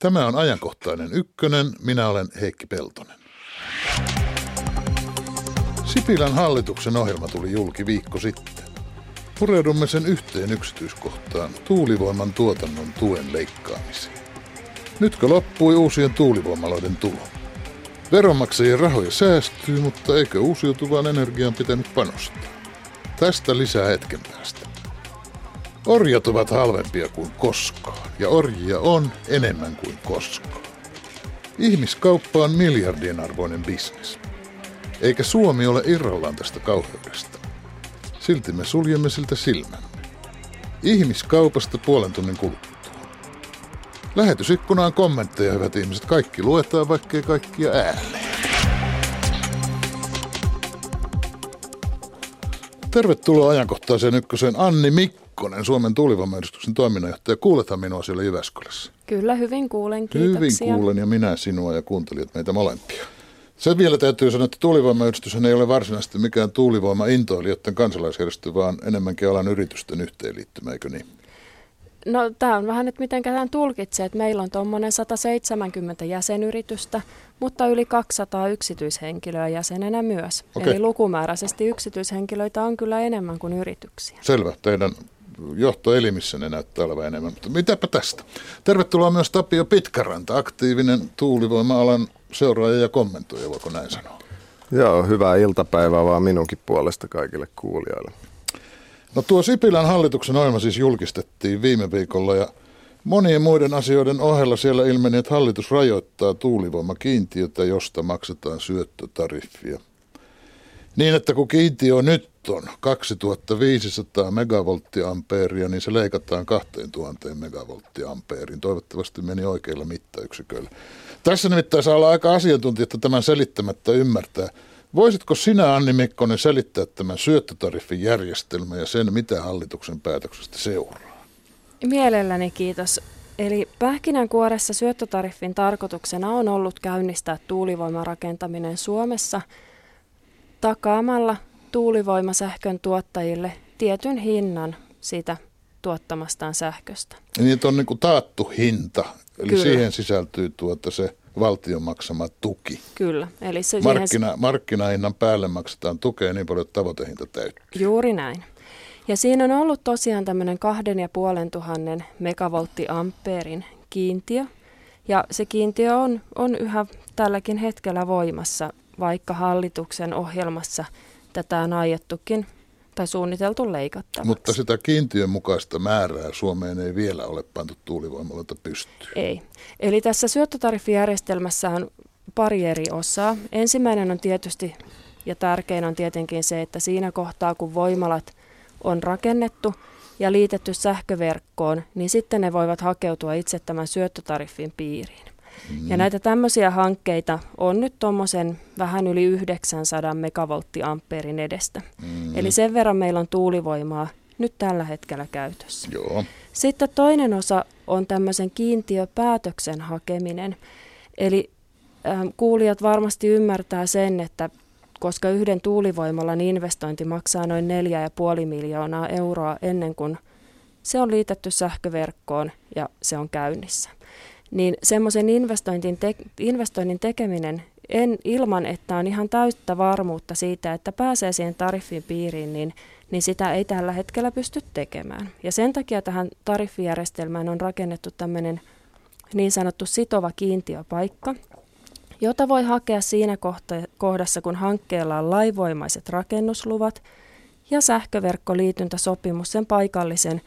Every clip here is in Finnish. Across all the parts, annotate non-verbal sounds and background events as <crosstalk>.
Tämä on ajankohtainen ykkönen. Minä olen Heikki Peltonen. Sipilän hallituksen ohjelma tuli julki viikko sitten. Pureudumme sen yhteen yksityiskohtaan, tuulivoiman tuotannon tuen leikkaamiseen. Nytkö loppui uusien tuulivoimaloiden tulo? Veronmaksajien rahoja säästyy, mutta eikö uusiutuvaan energiaan pitänyt panostaa? Tästä lisää hetken päästä. Orjat ovat halvempia kuin koskaan, ja orjia on enemmän kuin koskaan. Ihmiskauppa on miljardien arvoinen bisnes. Eikä Suomi ole irrallaan tästä kauheudesta. Silti me suljemme siltä silmämme. Ihmiskaupasta puolen tunnin kuluttua. Lähetysikkunaan kommentteja, hyvät ihmiset. Kaikki luetaan, vaikkei kaikkia ääneen. Tervetuloa ajankohtaiseen ykköseen Anni Mikkonen, Suomen tuulivoimayhdistyksen toiminnanjohtaja. Kuulethan minua siellä Jyväskylässä? Kyllä, hyvin kuulen, kiitoksia. Hyvin kuulen ja minä sinua ja kuuntelijat meitä molempia. Se vielä täytyy sanoa, että tuulivoimayhdistys ei ole varsinaisesti mikään tuulivoima-intoilijoiden kansalaisjärjestö, vaan enemmänkin alan yritysten yhteenliittymä, eikö niin? No tämä on vähän, että miten tämän tulkitsee, että meillä on tuommoinen 170 jäsenyritystä, mutta yli 200 yksityishenkilöä jäsenenä myös. Okay. Eli lukumääräisesti yksityishenkilöitä on kyllä enemmän kuin yrityksiä. Selvä. Teidän johtoelimissä ne näyttää olevan enemmän. Mutta mitäpä tästä? Tervetuloa myös Tapio Pitkäranta, aktiivinen tuulivoima-alan seuraaja ja kommentoija, voiko näin sanoa? Joo, hyvää iltapäivää vaan minunkin puolesta kaikille kuulijoille. No tuo Sipilän hallituksen ohjelma siis julkistettiin viime viikolla ja monien muiden asioiden ohella siellä ilmeni, että hallitus rajoittaa tuulivoimakiintiötä, josta maksetaan syöttötariffia. Niin, että kun kiintiö nyt on 2500 megavolttiampeeria, niin se leikataan 2000 megavolttiampeeriin. Toivottavasti meni oikeilla mittayksiköillä. Tässä nimittäin saa olla aika asiantuntija, että tämän selittämättä ymmärtää. Voisitko sinä, Anni Mikkonen, selittää tämän syöttötariffin järjestelmän ja sen, mitä hallituksen päätöksestä seuraa? Mielelläni kiitos. Eli pähkinänkuoressa syöttötariffin tarkoituksena on ollut käynnistää tuulivoiman rakentaminen Suomessa takaamalla tuulivoimasähkön tuottajille tietyn hinnan siitä tuottamastaan sähköstä. Ja niin, on niin kuin taattu hinta, eli Kyllä. siihen sisältyy tuota se valtion maksama tuki. Kyllä. Eli se Markkina, siihen... Markkinahinnan päälle maksetaan tukea niin paljon, että tavoitehinta täyttyy. Juuri näin. Ja siinä on ollut tosiaan tämmöinen kahden ja puolen tuhannen megavolttiampeerin kiintiö. Ja se kiintiö on, on yhä tälläkin hetkellä voimassa, vaikka hallituksen ohjelmassa tätä on aiottukin tai suunniteltu leikattavaksi. Mutta sitä kiintiön mukaista määrää Suomeen ei vielä ole pantu tuulivoimaloita pystyyn. Ei. Eli tässä syöttötariffijärjestelmässä on pari eri osaa. Ensimmäinen on tietysti ja tärkein on tietenkin se, että siinä kohtaa kun voimalat on rakennettu ja liitetty sähköverkkoon, niin sitten ne voivat hakeutua itse tämän syöttötariffin piiriin. Ja näitä tämmöisiä hankkeita on nyt tuommoisen vähän yli 900 megavolttiampeerin edestä. Mm. Eli sen verran meillä on tuulivoimaa nyt tällä hetkellä käytössä. Joo. Sitten toinen osa on tämmöisen kiintiöpäätöksen hakeminen. Eli äh, kuulijat varmasti ymmärtää sen, että koska yhden tuulivoimalan investointi maksaa noin 4,5 miljoonaa euroa ennen kuin se on liitetty sähköverkkoon ja se on käynnissä niin semmoisen investoinnin, te- investoinnin tekeminen en, ilman, että on ihan täyttä varmuutta siitä, että pääsee siihen tariffin piiriin, niin, niin sitä ei tällä hetkellä pysty tekemään. Ja sen takia tähän tariffijärjestelmään on rakennettu tämmöinen niin sanottu sitova kiintiöpaikka, jota voi hakea siinä kohdassa, kun hankkeella on laivoimaiset rakennusluvat ja sähköverkkoliityntäsopimus sen paikallisen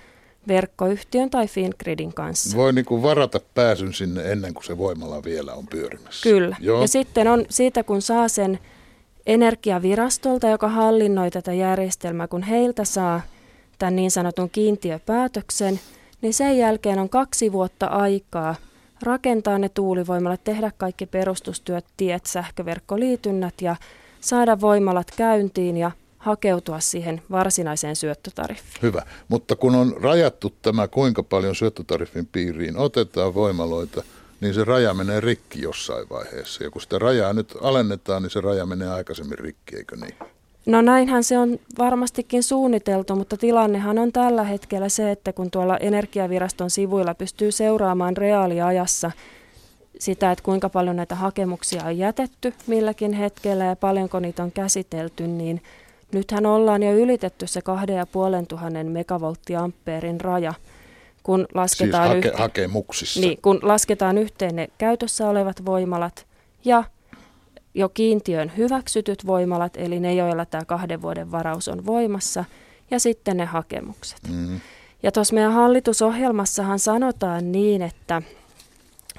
verkkoyhtiön tai Fingridin kanssa. Voi niin kuin varata pääsyn sinne ennen kuin se voimala vielä on pyörimässä. Kyllä. Joo. Ja sitten on siitä, kun saa sen energiavirastolta, joka hallinnoi tätä järjestelmää, kun heiltä saa tämän niin sanotun kiintiöpäätöksen, niin sen jälkeen on kaksi vuotta aikaa rakentaa ne tuulivoimalat, tehdä kaikki perustustyöt, tiet, sähköverkkoliitynnät ja saada voimalat käyntiin ja hakeutua siihen varsinaiseen syöttötariffiin. Hyvä, mutta kun on rajattu tämä, kuinka paljon syöttötariffin piiriin otetaan voimaloita, niin se raja menee rikki jossain vaiheessa. Ja kun sitä rajaa nyt alennetaan, niin se raja menee aikaisemmin rikki, eikö niin? No näinhän se on varmastikin suunniteltu, mutta tilannehan on tällä hetkellä se, että kun tuolla Energiaviraston sivuilla pystyy seuraamaan reaaliajassa sitä, että kuinka paljon näitä hakemuksia on jätetty milläkin hetkellä ja paljonko niitä on käsitelty, niin nythän ollaan jo ylitetty se 2500 megavolttiampeerin raja, kun lasketaan, siis hake, hakemuksissa. Niin, kun lasketaan yhteen ne käytössä olevat voimalat ja jo kiintiön hyväksytyt voimalat, eli ne, joilla tämä kahden vuoden varaus on voimassa, ja sitten ne hakemukset. Mm. Ja tuossa meidän hallitusohjelmassahan sanotaan niin, että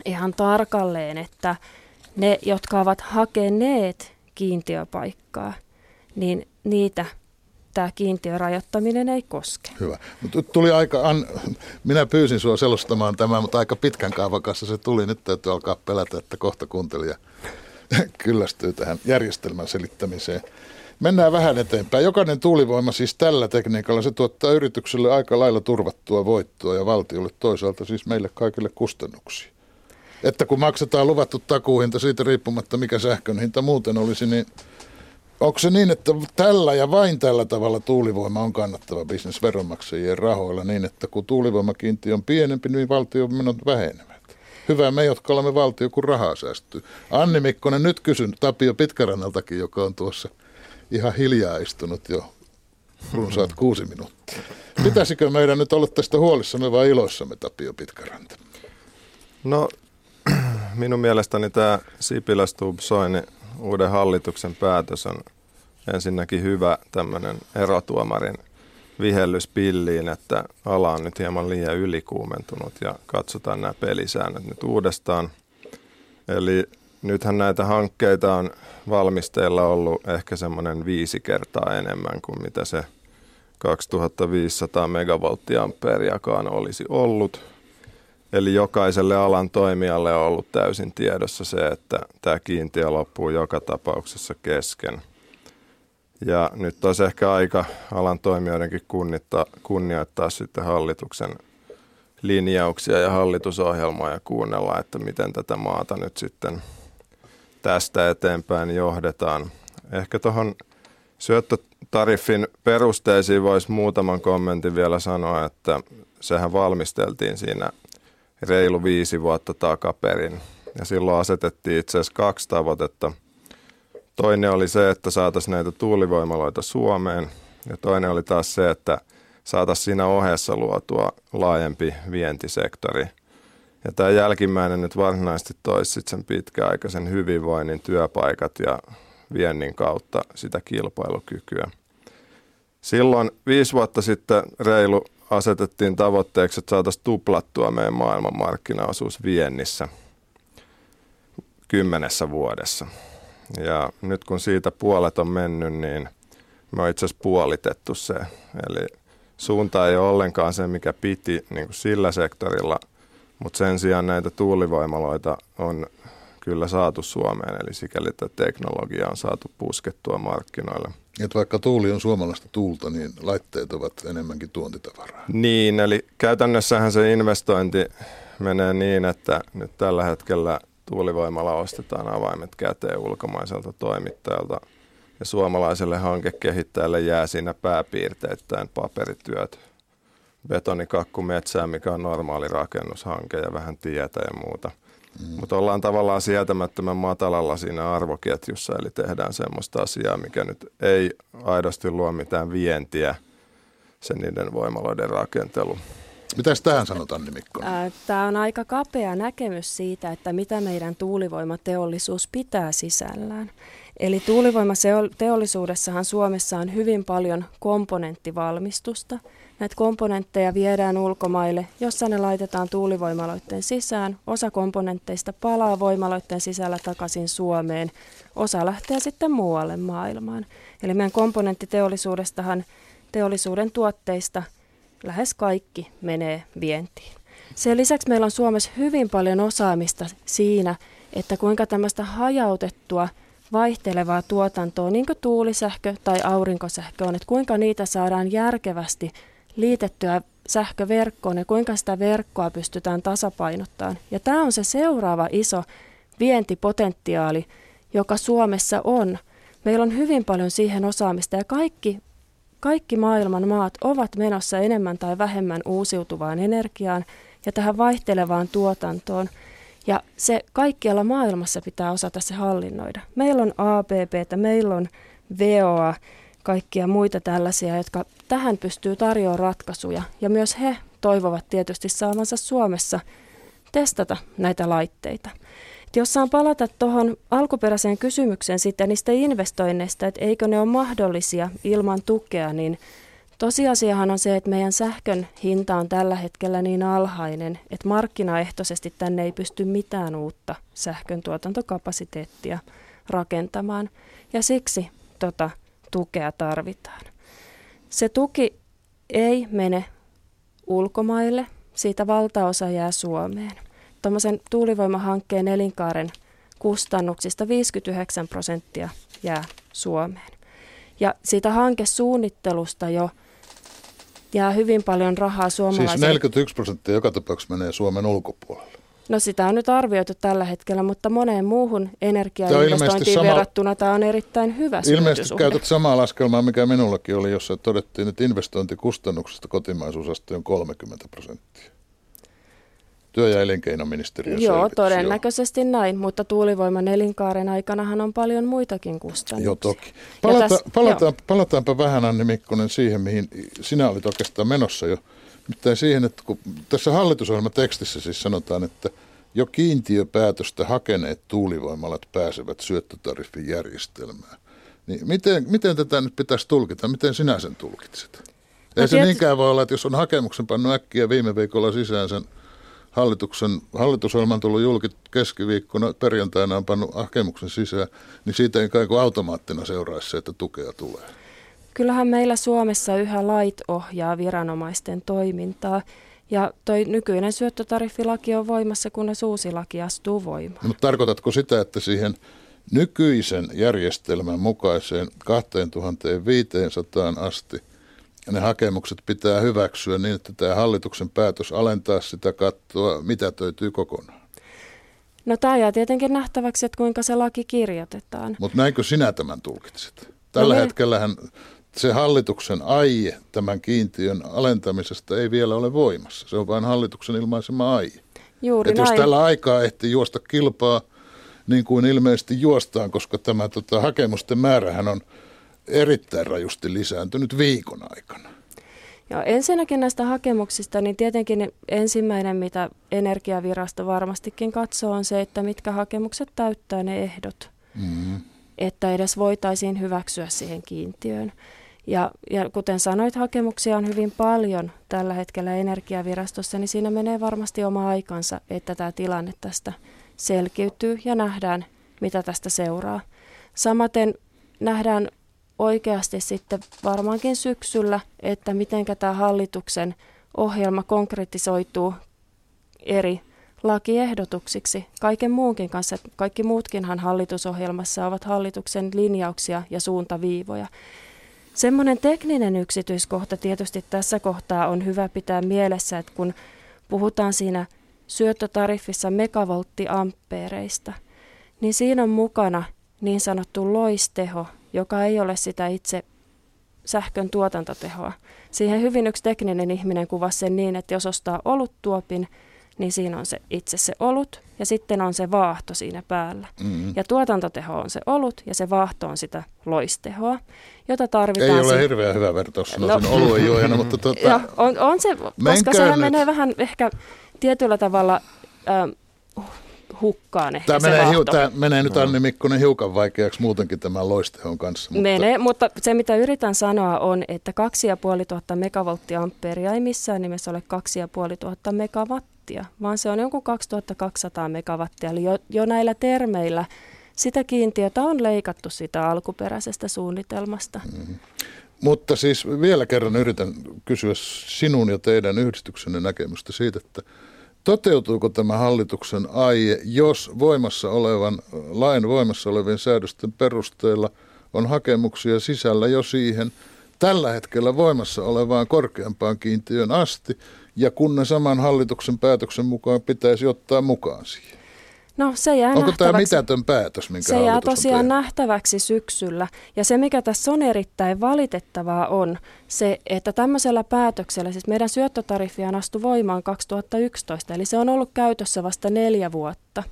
ihan tarkalleen, että ne, jotka ovat hakeneet kiintiöpaikkaa, niin niitä tämä kiintiörajoittaminen ei koske. Hyvä. Tuli aika, an, minä pyysin sinua selostamaan tämän, mutta aika pitkän kaavan kanssa se tuli. Nyt täytyy alkaa pelätä, että kohta kuuntelija <laughs> kyllästyy tähän järjestelmän selittämiseen. Mennään vähän eteenpäin. Jokainen tuulivoima siis tällä tekniikalla, se tuottaa yritykselle aika lailla turvattua voittoa ja valtiolle toisaalta siis meille kaikille kustannuksia. Että kun maksetaan luvattu takuuhinta siitä riippumatta, mikä sähkön hinta muuten olisi, niin onko se niin, että tällä ja vain tällä tavalla tuulivoima on kannattava bisnes veronmaksajien rahoilla niin, että kun tuulivoimakiinti on pienempi, niin valtion menot vähenevät? Hyvä me, jotka olemme valtio, kun rahaa säästyy. Anni Mikkonen, nyt kysyn Tapio Pitkärannaltakin, joka on tuossa – ihan hiljaa istunut jo runsaat <laughs> kuusi minuuttia. Pitäisikö meidän nyt olla tästä huolissamme vai iloissamme, Tapio Pitkäranta? No, <clears throat> minun mielestäni tämä Sipilä Soini uuden hallituksen päätös on ensinnäkin hyvä tämmöinen erotuomarin vihellys pilliin, että ala on nyt hieman liian ylikuumentunut ja katsotaan nämä pelisäännöt nyt uudestaan. Eli nythän näitä hankkeita on valmisteilla ollut ehkä semmoinen viisi kertaa enemmän kuin mitä se 2500 megavolttiamperiakaan olisi ollut. Eli jokaiselle alan toimijalle on ollut täysin tiedossa se, että tämä kiintiö loppuu joka tapauksessa kesken. Ja nyt olisi ehkä aika alan toimijoidenkin kunnittaa, kunnioittaa sitten hallituksen linjauksia ja hallitusohjelmaa ja kuunnella, että miten tätä maata nyt sitten – tästä eteenpäin johdetaan. Ehkä tuohon syöttötariffin perusteisiin voisi muutaman kommentin vielä sanoa, että sehän valmisteltiin siinä reilu viisi vuotta takaperin. Ja silloin asetettiin itse asiassa kaksi tavoitetta. Toinen oli se, että saataisiin näitä tuulivoimaloita Suomeen. Ja toinen oli taas se, että saataisiin siinä ohessa luotua laajempi vientisektori – ja tämä jälkimmäinen nyt varsinaisesti toisi sen pitkäaikaisen hyvinvoinnin, työpaikat ja viennin kautta sitä kilpailukykyä. Silloin viisi vuotta sitten reilu asetettiin tavoitteeksi, että saataisiin tuplattua meidän maailmanmarkkinaosuus viennissä kymmenessä vuodessa. Ja nyt kun siitä puolet on mennyt, niin me on itse asiassa puolitettu se. Eli suunta ei ole ollenkaan se, mikä piti niin kuin sillä sektorilla – mutta sen sijaan näitä tuulivoimaloita on kyllä saatu Suomeen, eli sikäli että teknologia on saatu puskettua markkinoille. Et vaikka tuuli on suomalaista tuulta, niin laitteet ovat enemmänkin tuontitavaraa. Niin, eli käytännössähän se investointi menee niin, että nyt tällä hetkellä tuulivoimalla ostetaan avaimet käteen ulkomaiselta toimittajalta ja suomalaiselle hankekehittäjälle jää siinä pääpiirteittäin paperityöt betonikakku metsään, mikä on normaali rakennushanke ja vähän tietä ja muuta. Mm. Mutta ollaan tavallaan sietämättömän matalalla siinä arvoketjussa, eli tehdään semmoista asiaa, mikä nyt ei aidosti luo mitään vientiä sen niiden voimaloiden rakentelu. Mitäs tähän sanotaan, Anni Mikkonen? Tämä on aika kapea näkemys siitä, että mitä meidän tuulivoimateollisuus pitää sisällään. Eli tuulivoimateollisuudessahan Suomessa on hyvin paljon komponenttivalmistusta – Näitä komponentteja viedään ulkomaille, jossa ne laitetaan tuulivoimaloitteen sisään. Osa komponentteista palaa voimaloitteen sisällä takaisin Suomeen. Osa lähtee sitten muualle maailmaan. Eli meidän komponenttiteollisuudestahan teollisuuden tuotteista lähes kaikki menee vientiin. Sen lisäksi meillä on Suomessa hyvin paljon osaamista siinä, että kuinka tämmöistä hajautettua vaihtelevaa tuotantoa, niin kuin tuulisähkö tai aurinkosähkö on, että kuinka niitä saadaan järkevästi liitettyä sähköverkkoon ja kuinka sitä verkkoa pystytään tasapainottamaan. Ja tämä on se seuraava iso vientipotentiaali, joka Suomessa on. Meillä on hyvin paljon siihen osaamista ja kaikki, kaikki maailman maat ovat menossa enemmän tai vähemmän uusiutuvaan energiaan ja tähän vaihtelevaan tuotantoon. Ja se kaikkialla maailmassa pitää osata se hallinnoida. Meillä on APP, meillä on VOA, kaikkia muita tällaisia, jotka tähän pystyy tarjoamaan ratkaisuja. Ja myös he toivovat tietysti saavansa Suomessa testata näitä laitteita. Et jos saan palata tuohon alkuperäiseen kysymykseen sitten niistä investoinneista, että eikö ne ole mahdollisia ilman tukea, niin tosiasiahan on se, että meidän sähkön hinta on tällä hetkellä niin alhainen, että markkinaehtoisesti tänne ei pysty mitään uutta sähkön tuotantokapasiteettia rakentamaan. Ja siksi tota, tukea tarvitaan. Se tuki ei mene ulkomaille, siitä valtaosa jää Suomeen. Tuommoisen tuulivoimahankkeen elinkaaren kustannuksista 59 prosenttia jää Suomeen. Ja siitä hankesuunnittelusta jo jää hyvin paljon rahaa suomalaisille. Siis 41 prosenttia joka tapauksessa menee Suomen ulkopuolelle. No sitä on nyt arvioitu tällä hetkellä, mutta moneen muuhun energiainvestointiin sama, verrattuna tämä on erittäin hyvä Ilmeisesti käytät samaa laskelmaa, mikä minullakin oli, jossa todettiin, että investointikustannuksesta kotimaisuusaste on 30 prosenttia. Työ- ja elinkeinoministeriö Joo, todennäköisesti jo. näin, mutta tuulivoiman elinkaaren aikanahan on paljon muitakin kustannuksia. Joo, toki. Palata, täs, palataan, jo. palataanpa vähän, Anni Mikkonen, siihen, mihin sinä olit oikeastaan menossa jo. Mitään siihen, että kun tässä hallitusohjelmatekstissä siis sanotaan, että jo kiintiöpäätöstä hakeneet tuulivoimalat pääsevät syöttötariffin järjestelmään. Niin miten, miten tätä nyt pitäisi tulkita? Miten sinä sen tulkitset? No, Ei se niinkään voi olla, että jos on hakemuksen pannut äkkiä viime viikolla sisään sen hallituksen, hallitusohjelman tullut julki keskiviikkona, perjantaina on pannut hakemuksen sisään, niin siitä ei kai automaattina seuraisi se, että tukea tulee. Kyllähän meillä Suomessa yhä lait ohjaa viranomaisten toimintaa. Ja toi nykyinen syöttötariffilaki on voimassa, kunnes uusi laki astuu voimaan. No, mutta tarkoitatko sitä, että siihen nykyisen järjestelmän mukaiseen 2500 asti ne hakemukset pitää hyväksyä niin, että tämä hallituksen päätös alentaa sitä kattoa mitä töytyy kokonaan? No tämä jää tietenkin nähtäväksi, että kuinka se laki kirjoitetaan. Mutta näinkö sinä tämän tulkitset? Tällä no me... hetkellähän se hallituksen aie tämän kiintiön alentamisesta ei vielä ole voimassa. Se on vain hallituksen ilmaisema aie. Juuri Et jos tällä aikaa ehti juosta kilpaa, niin kuin ilmeisesti juostaan, koska tämä tota, hakemusten määrähän on erittäin rajusti lisääntynyt viikon aikana. Ja ensinnäkin näistä hakemuksista, niin tietenkin ensimmäinen, mitä Energiavirasto varmastikin katsoo, on se, että mitkä hakemukset täyttää ne ehdot, mm. että edes voitaisiin hyväksyä siihen kiintiöön. Ja, ja kuten sanoit, hakemuksia on hyvin paljon tällä hetkellä Energiavirastossa, niin siinä menee varmasti oma aikansa, että tämä tilanne tästä selkiytyy ja nähdään, mitä tästä seuraa. Samaten nähdään oikeasti sitten varmaankin syksyllä, että miten tämä hallituksen ohjelma konkretisoituu eri lakiehdotuksiksi kaiken muunkin kanssa. Kaikki muutkinhan hallitusohjelmassa ovat hallituksen linjauksia ja suuntaviivoja. Semmoinen tekninen yksityiskohta tietysti tässä kohtaa on hyvä pitää mielessä, että kun puhutaan siinä syöttötariffissa megavolttiampeereista, niin siinä on mukana niin sanottu loisteho, joka ei ole sitä itse sähkön tuotantotehoa. Siihen hyvin yksi tekninen ihminen kuvasi sen niin, että jos ostaa oluttuopin, niin siinä on se itse se olut ja sitten on se vaahto siinä päällä. Mm-hmm. Ja tuotantoteho on se olut ja se vaahto on sitä loistehoa, jota tarvitaan. Ei ole si- hirveän hyvä vertaus no, sen oluen juojana, mutta tuota, jo, on, on se, koska sehän menee vähän ehkä tietyllä tavalla... Ähm, hukkaan ehkä tämä se menee, hiu, tämä menee nyt Anni Mikkonen hiukan vaikeaksi muutenkin tämän loistehon kanssa. Mutta... Menee, mutta se mitä yritän sanoa on, että 2500 megavolttiampeeria ei missään nimessä ole 2500 megawattia, vaan se on jonkun 2200 megawattia. Eli jo, jo näillä termeillä sitä kiintiötä on leikattu sitä alkuperäisestä suunnitelmasta. Mm-hmm. Mutta siis vielä kerran yritän kysyä sinun ja teidän yhdistyksenne näkemystä siitä, että Toteutuuko tämä hallituksen aie, jos voimassa olevan, lain voimassa olevien säädösten perusteella on hakemuksia sisällä jo siihen tällä hetkellä voimassa olevaan korkeampaan kiintiön asti, ja kun ne saman hallituksen päätöksen mukaan pitäisi ottaa mukaan siihen? No se jää Onko tämä nähtäväksi. mitätön päätös, minkä Se jää on tosiaan nähtäväksi syksyllä. Ja se, mikä tässä on erittäin valitettavaa, on se, että tämmöisellä päätöksellä, siis meidän syöttötariffiaan astui voimaan 2011, eli se on ollut käytössä vasta neljä vuotta.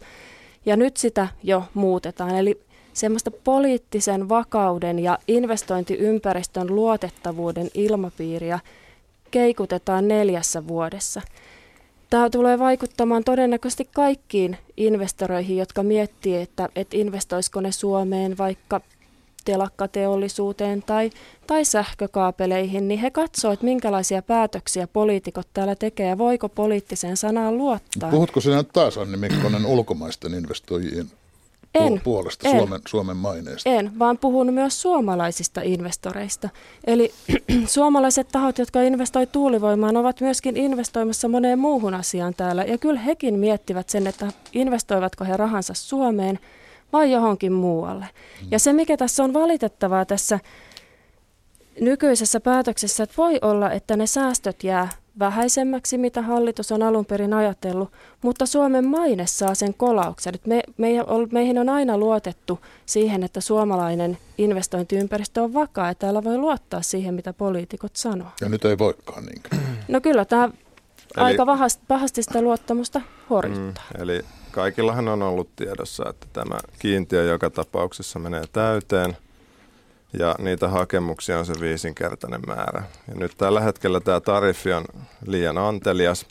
Ja nyt sitä jo muutetaan. Eli semmoista poliittisen vakauden ja investointiympäristön luotettavuuden ilmapiiriä keikutetaan neljässä vuodessa. Tämä tulee vaikuttamaan todennäköisesti kaikkiin investoreihin, jotka miettii, että, että investoisiko ne Suomeen vaikka telakkateollisuuteen tai, tai sähkökaapeleihin, niin he katsovat, että minkälaisia päätöksiä poliitikot täällä tekee ja voiko poliittiseen sanaan luottaa. Puhutko sinä taas, Anni Mikkonen, ulkomaisten investoijien En, puolesta en. Suomen, Suomen maineesta? En, vaan puhun myös suomalaisista investoreista. Eli <clears throat> suomalaiset tahot, jotka investoivat tuulivoimaan, ovat myöskin investoimassa moneen muuhun asiaan täällä. Ja kyllä hekin miettivät sen, että investoivatko he rahansa Suomeen vai johonkin muualle. Ja se, mikä tässä on valitettavaa tässä nykyisessä päätöksessä, että voi olla, että ne säästöt jää vähäisemmäksi, mitä hallitus on alun perin ajatellut, mutta Suomen maine saa sen kolauksen. Et me, me, meihin on aina luotettu siihen, että suomalainen investointiympäristö on vakaa ja täällä voi luottaa siihen, mitä poliitikot sanoo. Ja nyt ei voikaan niin. No kyllä tämä Eli- aika pahasti, pahasti sitä luottamusta horjuttaa. Mm, eli kaikillahan on ollut tiedossa, että tämä kiintiö joka tapauksessa menee täyteen ja niitä hakemuksia on se viisinkertainen määrä. Ja nyt tällä hetkellä tämä tariffi on liian antelias.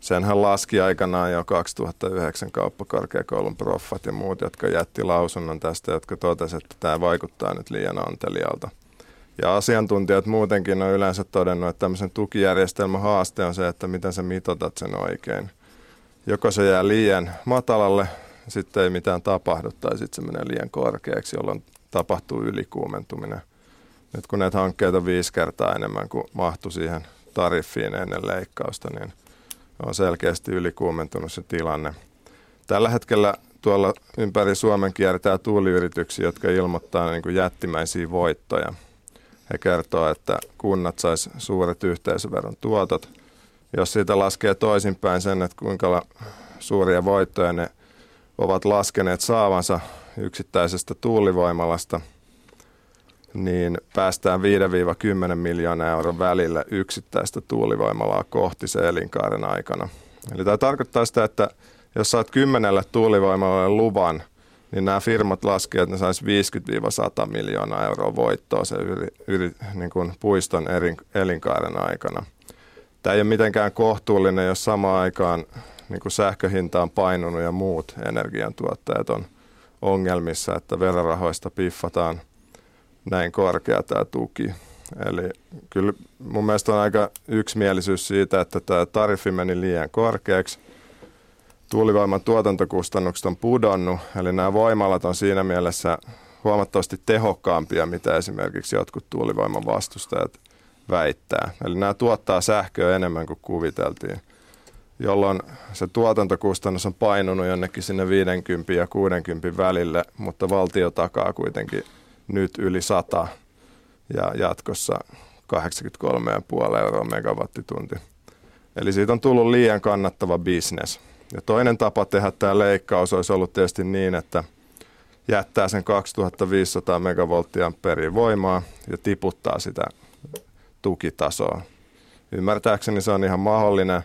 Senhän laski aikanaan jo 2009 kauppakorkeakoulun proffat ja muut, jotka jätti lausunnon tästä, jotka totesivat, että tämä vaikuttaa nyt liian antelialta. Ja asiantuntijat muutenkin on yleensä todennut, että tämmöisen tukijärjestelmän haaste on se, että miten sä mitotat sen oikein. Joko se jää liian matalalle, sitten ei mitään tapahdu, tai sitten se menee liian korkeaksi, jolloin tapahtuu ylikuumentuminen. Nyt kun näitä hankkeita on viisi kertaa enemmän kuin mahtui siihen tariffiin ennen leikkausta, niin on selkeästi ylikuumentunut se tilanne. Tällä hetkellä tuolla ympäri Suomen kiertää tuuliyrityksiä, jotka ilmoittaa niin kuin jättimäisiä voittoja. He kertoo, että kunnat sais suuret yhteisöveron tuotot. Jos siitä laskee toisinpäin sen, että kuinka suuria voittoja ne ovat laskeneet saavansa yksittäisestä tuulivoimalasta, niin päästään 5-10 miljoonaa euron välillä yksittäistä tuulivoimalaa kohti se elinkaaren aikana. Eli tämä tarkoittaa sitä, että jos saat kymmenelle tuulivoimalalle luvan, niin nämä firmat laskee, että ne saisi 50-100 miljoonaa euroa voittoa se yri, yri, niin kuin puiston erin, elinkaaren aikana. Tämä ei ole mitenkään kohtuullinen, jos samaan aikaan niin kuin sähköhinta on painunut ja muut energiantuottajat on ongelmissa, että verorahoista piffataan näin korkea tämä tuki. Eli kyllä mun mielestä on aika yksimielisyys siitä, että tämä tariffi meni liian korkeaksi. Tuulivoiman tuotantokustannukset on pudonnut, eli nämä voimalat on siinä mielessä huomattavasti tehokkaampia, mitä esimerkiksi jotkut tuulivoiman vastustajat väittää. Eli nämä tuottaa sähköä enemmän kuin kuviteltiin, jolloin se tuotantokustannus on painunut jonnekin sinne 50 ja 60 välille, mutta valtio takaa kuitenkin nyt yli 100 ja jatkossa 83,5 euroa megawattitunti. Eli siitä on tullut liian kannattava bisnes. Ja toinen tapa tehdä tämä leikkaus olisi ollut tietysti niin, että jättää sen 2500 megavolttiamperia voimaa ja tiputtaa sitä tukitasoa. Ymmärtääkseni se on ihan mahdollinen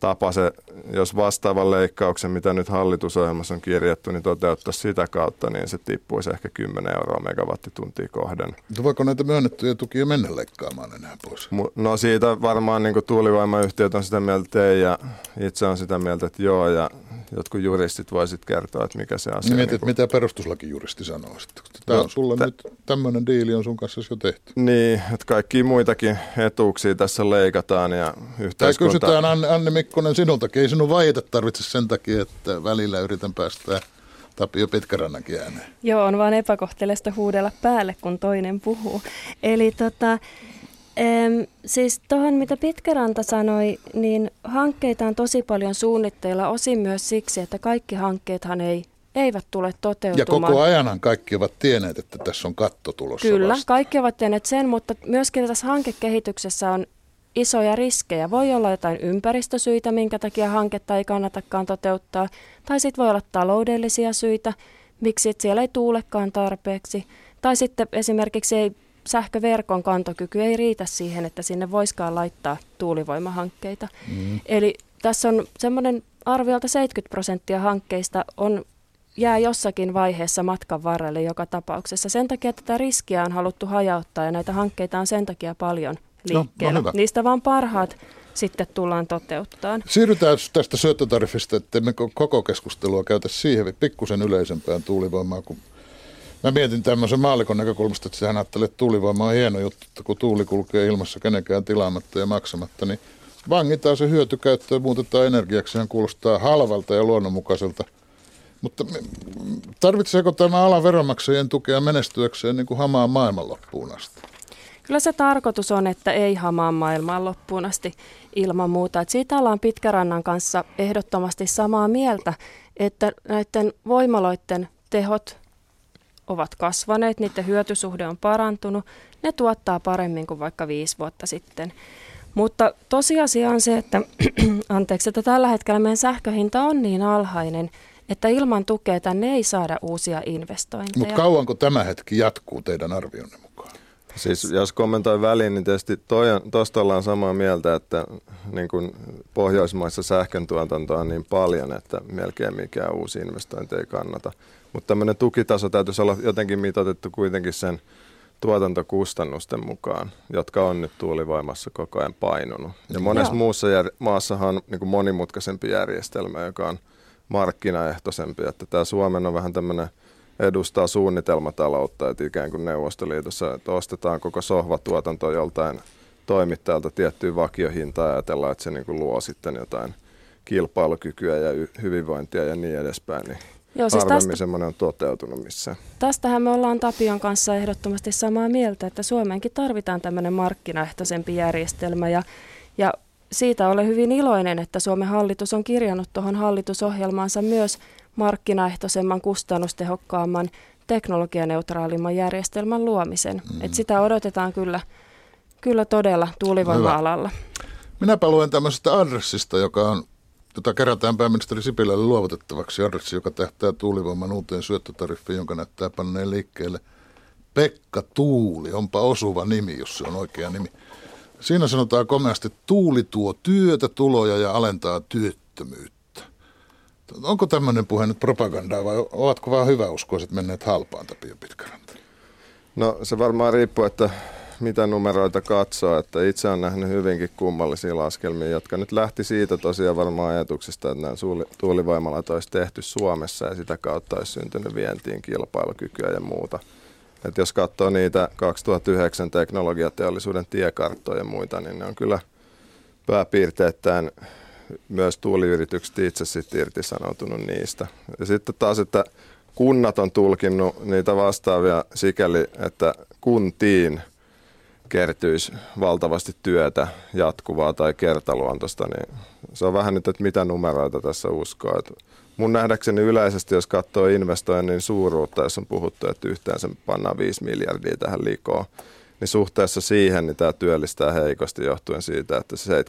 tapa se, jos vastaavan leikkauksen, mitä nyt hallitusohjelmassa on kirjattu, niin toteuttaisi sitä kautta, niin se tippuisi ehkä 10 euroa megawattituntia kohden. Mutta voiko näitä myönnettyjä tukia mennä leikkaamaan enää pois? No siitä varmaan niin tuulivoimayhtiöt on sitä mieltä, että ei, ja itse on sitä mieltä, että joo, ja jotkut juristit voisit kertoa, että mikä se asia Niin mietit, niin kuin- mitä perustuslakijuristi sanoo sitten. Tämä No, on sulle tä- nyt tämmöinen diili on sun kanssa jo tehty. Niin, että kaikkia muitakin etuuksia tässä leikataan ja Tai yhteiskunta... kysytään Anne, Anne Mikkonen sinultakin. Ei sinun vaieta tarvitse sen takia, että välillä yritän päästä Tapio Pitkärannankin ääneen. Joo, on vaan epäkohteleista huudella päälle, kun toinen puhuu. Eli tota, em, siis tuohon, mitä Pitkäranta sanoi, niin hankkeita on tosi paljon suunnitteilla, osin myös siksi, että kaikki hankkeethan ei, eivät tule Ja toteutumaan. koko ajanhan kaikki ovat tienneet, että tässä on katto tulossa Kyllä, vasta. kaikki ovat tehneet sen, mutta myöskin tässä hankekehityksessä on isoja riskejä. Voi olla jotain ympäristösyitä, minkä takia hanketta ei kannatakaan toteuttaa, tai sitten voi olla taloudellisia syitä, miksi siellä ei tuulekaan tarpeeksi, tai sitten esimerkiksi ei sähköverkon kantokyky ei riitä siihen, että sinne voiskaan laittaa tuulivoimahankkeita. Mm. Eli tässä on semmoinen arviolta 70 prosenttia hankkeista on jää jossakin vaiheessa matkan varrelle joka tapauksessa. Sen takia tätä riskiä on haluttu hajauttaa ja näitä hankkeita on sen takia paljon liikkeellä. No, no Niistä vaan parhaat sitten tullaan toteuttaa. Siirrytään tästä syöttötariffista, että me koko keskustelua käytä siihen pikkusen yleisempään tuulivoimaan, kun Mä mietin tämmöisen maalikon näkökulmasta, että sehän ajattelee, että tuulivoima on hieno juttu, että kun tuuli kulkee ilmassa kenenkään tilaamatta ja maksamatta, niin vangitaan se hyötykäyttö ja muutetaan energiaksi. Sehän kuulostaa halvalta ja luonnonmukaiselta. Mutta tarvitseeko tämä ala veronmaksajien tukea menestyäkseen niin kuin hamaan maailman loppuun asti? Kyllä se tarkoitus on, että ei hamaa maailmaan loppuun asti ilman muuta. Et siitä ollaan Pitkärannan kanssa ehdottomasti samaa mieltä, että näiden voimaloiden tehot ovat kasvaneet, niiden hyötysuhde on parantunut, ne tuottaa paremmin kuin vaikka viisi vuotta sitten. Mutta tosiasia on se, että, <clears throat> anteeksi, että tällä hetkellä meidän sähköhinta on niin alhainen, että ilman tukea tänne ei saada uusia investointeja. Mutta kauanko tämä hetki jatkuu teidän arvionne mukaan? Siis jos kommentoin väliin, niin tietysti tuosta ollaan samaa mieltä, että niin kuin Pohjoismaissa sähkön tuotantoa on niin paljon, että melkein mikään uusi investointi ei kannata. Mutta tämmöinen tukitaso täytyisi olla jotenkin mitoitettu kuitenkin sen tuotantokustannusten mukaan, jotka on nyt tuulivoimassa koko ajan painunut. Ja monessa Joo. muussa jär- maassahan on niin kuin monimutkaisempi järjestelmä, joka on markkinaehtoisempi. Että tämä Suomen on vähän tämmöinen edustaa suunnitelmataloutta, että ikään kuin Neuvostoliitossa, että ostetaan koko sohvatuotanto joltain toimittajalta tiettyä vakiohintaa ja ajatellaan, että se niin kuin luo sitten jotain kilpailukykyä ja hyvinvointia ja niin edespäin. Niin Joo, siis tästä, semmoinen on toteutunut missään. Tästähän me ollaan Tapion kanssa ehdottomasti samaa mieltä, että Suomeenkin tarvitaan tämmöinen markkinaehtoisempi järjestelmä ja, ja siitä olen hyvin iloinen, että Suomen hallitus on kirjannut tuohon hallitusohjelmaansa myös markkinaehtoisemman, kustannustehokkaamman, teknologianeutraalimman järjestelmän luomisen. Mm. Et sitä odotetaan kyllä, kyllä todella tuulivoima-alalla. Minäpä luen tämmöisestä adressista, joka on jota kerätään pääministeri Sipilälle luovutettavaksi adressi, joka tähtää tuulivoiman uuteen syöttötariffiin, jonka näyttää panneen liikkeelle. Pekka Tuuli, onpa osuva nimi, jos se on oikea nimi. Siinä sanotaan komeasti, että tuuli tuo työtä, tuloja ja alentaa työttömyyttä. Onko tämmöinen puhe nyt propagandaa vai ovatko vaan hyväuskoiset menneet halpaan Tapio Pitkäranta? No se varmaan riippuu, että mitä numeroita katsoo, että itse on nähnyt hyvinkin kummallisia laskelmia, jotka nyt lähti siitä tosiaan varmaan ajatuksesta, että nämä tuulivoimalat olisi tehty Suomessa ja sitä kautta olisi syntynyt vientiin kilpailukykyä ja muuta. Et jos katsoo niitä 2009 teknologiateollisuuden tiekarttoja ja muita, niin ne on kyllä pääpiirteittäin myös tuuliyritykset itse sitten irtisanoutunut niistä. Ja sitten taas, että kunnat on tulkinnut niitä vastaavia sikäli, että kuntiin – kertyisi valtavasti työtä jatkuvaa tai kertaluontoista, niin se on vähän nyt, että mitä numeroita tässä uskoo. Että mun nähdäkseni yleisesti, jos katsoo investoinnin suuruutta, jos on puhuttu, että yhteensä pannaan 5 miljardia tähän likoon, niin suhteessa siihen niin tämä työllistää heikosti johtuen siitä, että se 75-70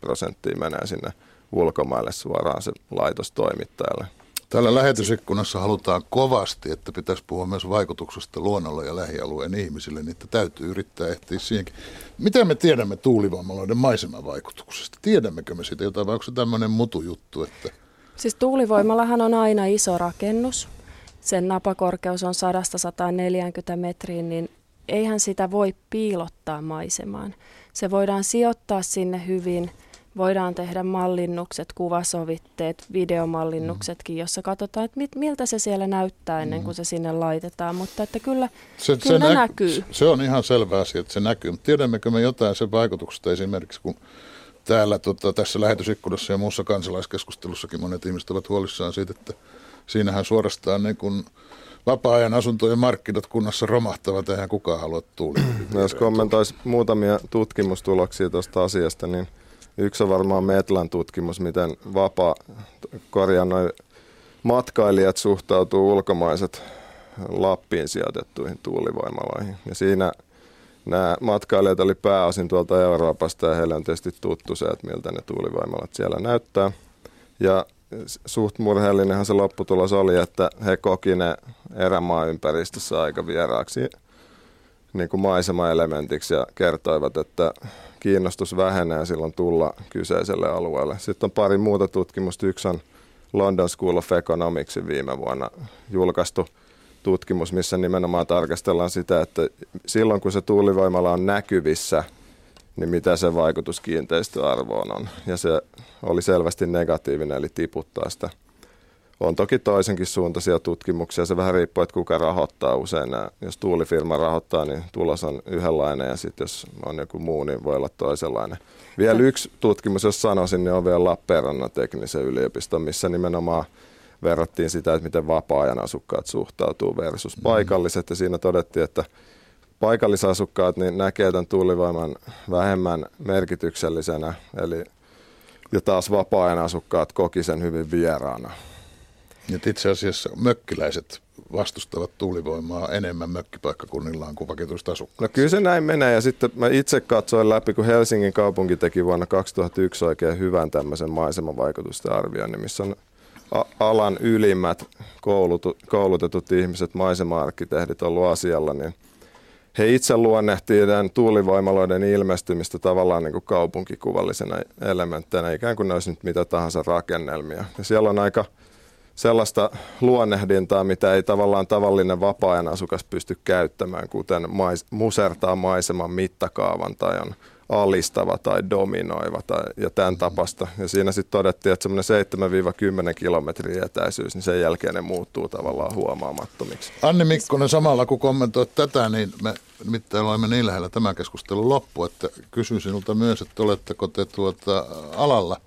prosenttia menee sinne ulkomaille suoraan se laitos toimittajalle. Täällä lähetysikkunassa halutaan kovasti, että pitäisi puhua myös vaikutuksesta luonnolle ja lähialueen ihmisille, niin että täytyy yrittää ehtiä siihenkin. Mitä me tiedämme tuulivoimaloiden maisemavaikutuksesta? Tiedämmekö me siitä jotain vai onko se tämmöinen mutujuttu? Että... Siis tuulivoimallahan on aina iso rakennus. Sen napakorkeus on 100-140 metriin, niin eihän sitä voi piilottaa maisemaan. Se voidaan sijoittaa sinne hyvin – voidaan tehdä mallinnukset, kuvasovitteet, videomallinnuksetkin, jossa katsotaan, että mit, miltä se siellä näyttää ennen kuin se sinne laitetaan. Mutta että kyllä, se, kyllä se nä- näkyy. Se on ihan selvä asia, että se näkyy. Tiedämmekö me jotain sen vaikutuksesta esimerkiksi, kun täällä tota, tässä lähetysikkunassa ja muussa kansalaiskeskustelussakin monet ihmiset ovat huolissaan siitä, että siinähän suorastaan niin kuin vapaa-ajan asuntojen markkinat kunnassa romahtavat, eihän kukaan halua tuuli. <clears throat> No, jos kommentoisi muutamia tutkimustuloksia tuosta asiasta, niin – Yksi on varmaan Metlan tutkimus, miten vapaa, korjaan noin matkailijat suhtautuu ulkomaiset Lappiin sijoitettuihin tuulivoimaloihin. Ja siinä nämä matkailijat oli pääosin tuolta Euroopasta ja heille on tietysti tuttu se, että miltä ne tuulivoimalat siellä näyttää. Ja suht murheellinenhan se lopputulos oli, että he koki ne erämaaympäristössä aika vieraaksi niin kuin maisemaelementiksi ja kertoivat, että kiinnostus vähenee silloin tulla kyseiselle alueelle. Sitten on pari muuta tutkimusta. Yksi on London School of Economicsin viime vuonna julkaistu tutkimus, missä nimenomaan tarkastellaan sitä, että silloin kun se tuulivoimala on näkyvissä, niin mitä se vaikutus kiinteistöarvoon on. Ja se oli selvästi negatiivinen, eli tiputtaa sitä – on toki toisenkin suuntaisia tutkimuksia. Se vähän riippuu, että kuka rahoittaa usein. Nämä, jos tuulifirma rahoittaa, niin tulos on yhdenlainen ja sitten jos on joku muu, niin voi olla toisenlainen. Vielä yksi tutkimus, jos sanoisin, niin on vielä Lappeenrannan teknisen yliopiston, missä nimenomaan verrattiin sitä, että miten vapaa-ajan asukkaat suhtautuu versus mm. paikalliset. Ja siinä todettiin, että paikallisasukkaat niin näkee tämän tuulivoiman vähemmän merkityksellisenä, eli ja taas vapaa-ajan asukkaat koki sen hyvin vieraana. Nyt itse asiassa mökkiläiset vastustavat tuulivoimaa enemmän mökkipaikkakunnillaan kuin vakituista asukkaat. No kyllä se näin menee ja sitten mä itse katsoin läpi, kun Helsingin kaupunki teki vuonna 2001 oikein hyvän tämmöisen maisemavaikutusten arvioinnin, missä on alan ylimmät koulutu, koulutetut ihmiset, maisema-arkkitehdit ollut asialla, niin he itse luonnehtii tämän tuulivoimaloiden ilmestymistä tavallaan niin kuin kaupunkikuvallisena elementteinä, ikään kuin ne olisi nyt mitä tahansa rakennelmia. Ja siellä on aika sellaista luonnehdintaa, mitä ei tavallaan tavallinen vapaa-ajan asukas pysty käyttämään, kuten mais, musertaa maiseman mittakaavan tai on alistava tai dominoiva tai, ja tämän tapasta. Ja siinä sitten todettiin, että semmoinen 7-10 kilometriä etäisyys, niin sen jälkeen ne muuttuu tavallaan huomaamattomiksi. Anni Mikkonen, samalla kun kommentoit tätä, niin me nimittäin olemme niin lähellä tämän keskustelun loppu, että kysyn sinulta myös, että oletteko te tuota alalla –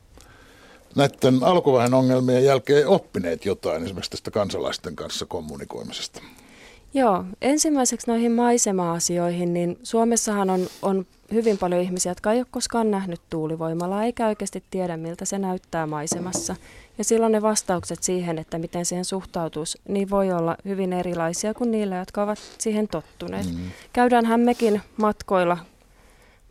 näiden alkuvaiheen ongelmien jälkeen oppineet jotain esimerkiksi tästä kansalaisten kanssa kommunikoimisesta? Joo, ensimmäiseksi noihin maisema-asioihin, niin Suomessahan on, on hyvin paljon ihmisiä, jotka ei ole koskaan nähnyt tuulivoimalaa, eikä oikeasti tiedä, miltä se näyttää maisemassa. Ja silloin ne vastaukset siihen, että miten siihen suhtautuisi, niin voi olla hyvin erilaisia kuin niillä, jotka ovat siihen tottuneet. Mm. Käydäänhän mekin matkoilla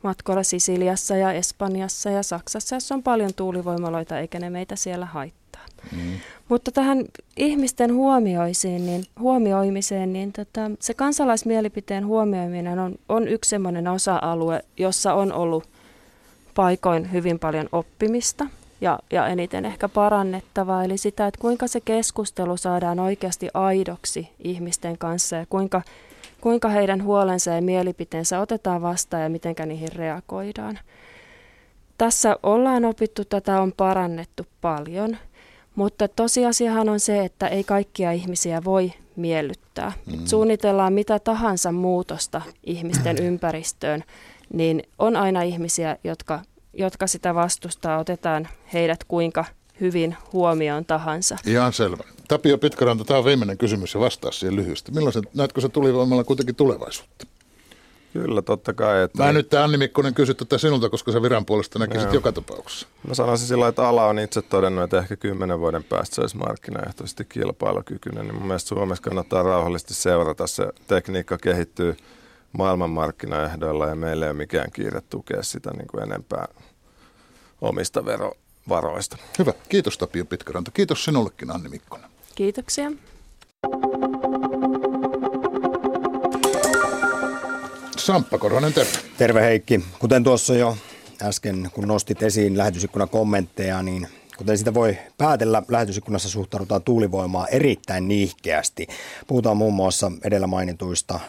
matkoilla Sisiliassa ja Espanjassa ja Saksassa, jossa on paljon tuulivoimaloita, eikä ne meitä siellä haittaa. Mm. Mutta tähän ihmisten huomioisiin, niin, huomioimiseen, niin tota, se kansalaismielipiteen huomioiminen on, on yksi sellainen osa-alue, jossa on ollut paikoin hyvin paljon oppimista ja, ja eniten ehkä parannettavaa, eli sitä, että kuinka se keskustelu saadaan oikeasti aidoksi ihmisten kanssa ja kuinka kuinka heidän huolensa ja mielipiteensä otetaan vastaan ja miten niihin reagoidaan. Tässä ollaan opittu, tätä on parannettu paljon, mutta tosiasiahan on se, että ei kaikkia ihmisiä voi miellyttää. Mm. Suunnitellaan mitä tahansa muutosta ihmisten ympäristöön, niin on aina ihmisiä, jotka, jotka sitä vastustaa, otetaan heidät kuinka hyvin huomioon tahansa. Ihan selvä. Tapio Pitkaranta, tämä on viimeinen kysymys ja vastaa siihen lyhyesti. Millaisen, näetkö se tulivoimalla kuitenkin tulevaisuutta? Kyllä, totta kai. Että... Mä nyt Anni Mikkonen kysy tätä sinulta, koska sä viran puolesta näkisit joka tapauksessa. Mä sanoisin sillä että ala on itse todennut, että ehkä kymmenen vuoden päästä se olisi markkinaehtoisesti kilpailukykyinen. Niin mun mielestä Suomessa kannattaa rauhallisesti seurata. Se tekniikka kehittyy maailmanmarkkinaehdoilla ja meillä ei ole mikään kiire tukea sitä niin kuin enempää omista vero, varoista. Hyvä. Kiitos Tapio Pitkäranta. Kiitos sinullekin Anni Mikkonen. Kiitoksia. Samppa Korhonen, terve. Terve Heikki. Kuten tuossa jo äsken, kun nostit esiin lähetysikkunan kommentteja, niin kuten sitä voi päätellä, lähetysikkunassa suhtaudutaan tuulivoimaa erittäin niihkeästi. Puhutaan muun muassa edellä mainituista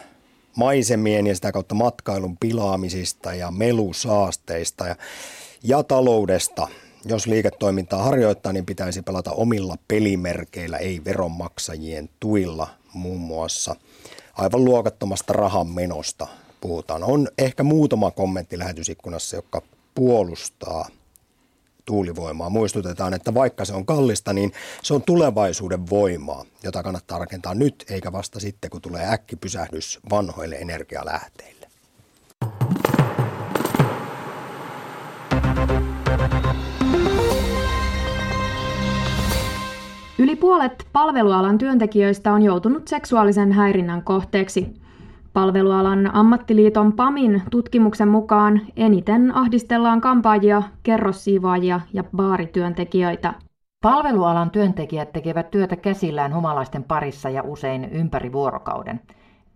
maisemien ja sitä kautta matkailun pilaamisista ja melusaasteista ja, ja taloudesta. Jos liiketoimintaa harjoittaa, niin pitäisi pelata omilla pelimerkeillä, ei veronmaksajien tuilla muun muassa. Aivan luokattomasta rahan menosta puhutaan. On ehkä muutama kommentti lähetysikkunassa, joka puolustaa tuulivoimaa. Muistutetaan, että vaikka se on kallista, niin se on tulevaisuuden voimaa, jota kannattaa rakentaa nyt, eikä vasta sitten, kun tulee äkkipysähdys vanhoille energialähteille. Yli puolet palvelualan työntekijöistä on joutunut seksuaalisen häirinnän kohteeksi. Palvelualan ammattiliiton PAMin tutkimuksen mukaan eniten ahdistellaan kampaajia, kerrossiivaajia ja baarityöntekijöitä. Palvelualan työntekijät tekevät työtä käsillään humalaisten parissa ja usein ympäri vuorokauden.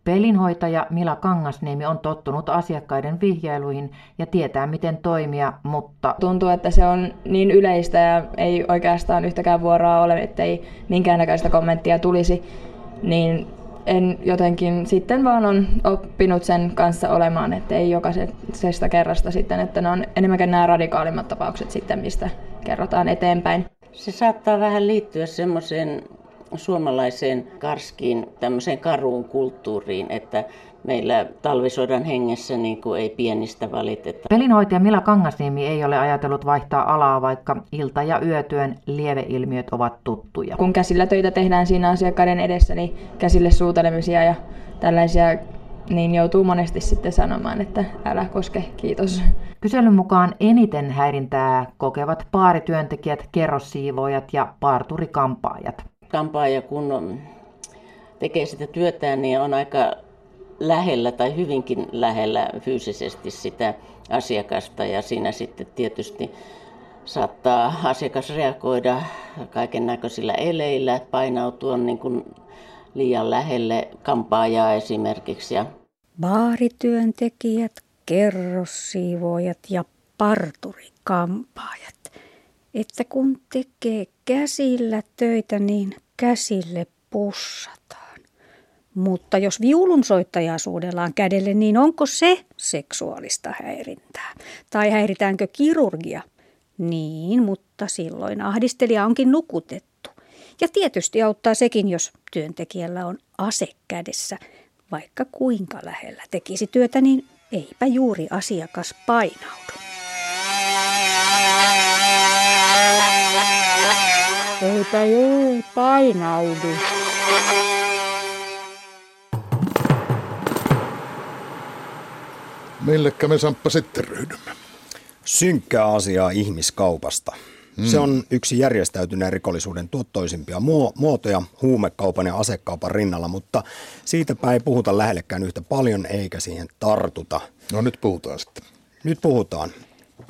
Pelinhoitaja Mila Kangasniemi on tottunut asiakkaiden vihjailuihin ja tietää miten toimia, mutta... Tuntuu, että se on niin yleistä ja ei oikeastaan yhtäkään vuoroa ole, ettei minkäännäköistä kommenttia tulisi, niin en jotenkin sitten vaan on oppinut sen kanssa olemaan, että ei jokaisesta kerrasta sitten, että ne on enemmänkin nämä radikaalimmat tapaukset sitten, mistä kerrotaan eteenpäin. Se saattaa vähän liittyä semmoiseen suomalaiseen karskiin, tämmöiseen karuun kulttuuriin, että meillä talvisodan hengessä niin kuin ei pienistä valiteta. Pelinhoitaja Mila Kangasniemi ei ole ajatellut vaihtaa alaa, vaikka ilta- ja yötyön lieveilmiöt ovat tuttuja. Kun käsillä töitä tehdään siinä asiakkaiden edessä, niin käsille suutelemisia ja tällaisia niin joutuu monesti sitten sanomaan, että älä koske, kiitos. Kyselyn mukaan eniten häirintää kokevat paarityöntekijät, kerrossiivoojat ja parturikampaajat. Kampaaja kun tekee sitä työtään, niin on aika lähellä tai hyvinkin lähellä fyysisesti sitä asiakasta ja siinä sitten tietysti saattaa asiakas reagoida kaiken näköisillä eleillä, painautua niin kuin liian lähelle kampaajaa esimerkiksi. Baarityöntekijät, kerrossiivoojat ja parturikampaajat. Että kun tekee käsillä töitä, niin käsille pussataan. Mutta jos viulunsoittajaa suudellaan kädelle, niin onko se seksuaalista häirintää? Tai häiritäänkö kirurgia? Niin, mutta silloin ahdistelija onkin nukutettu. Ja tietysti auttaa sekin, jos työntekijällä on ase kädessä. Vaikka kuinka lähellä tekisi työtä, niin eipä juuri asiakas painaudu. Eipä juuri painaudu. Millekä me Samppa sitten ryhdymme? Synkkää asiaa ihmiskaupasta. Hmm. Se on yksi järjestäytyneen rikollisuuden tuottoisimpia muotoja huumekaupan ja asekaupan rinnalla, mutta siitäpä ei puhuta lähellekään yhtä paljon eikä siihen tartuta. No nyt puhutaan sitten. Nyt puhutaan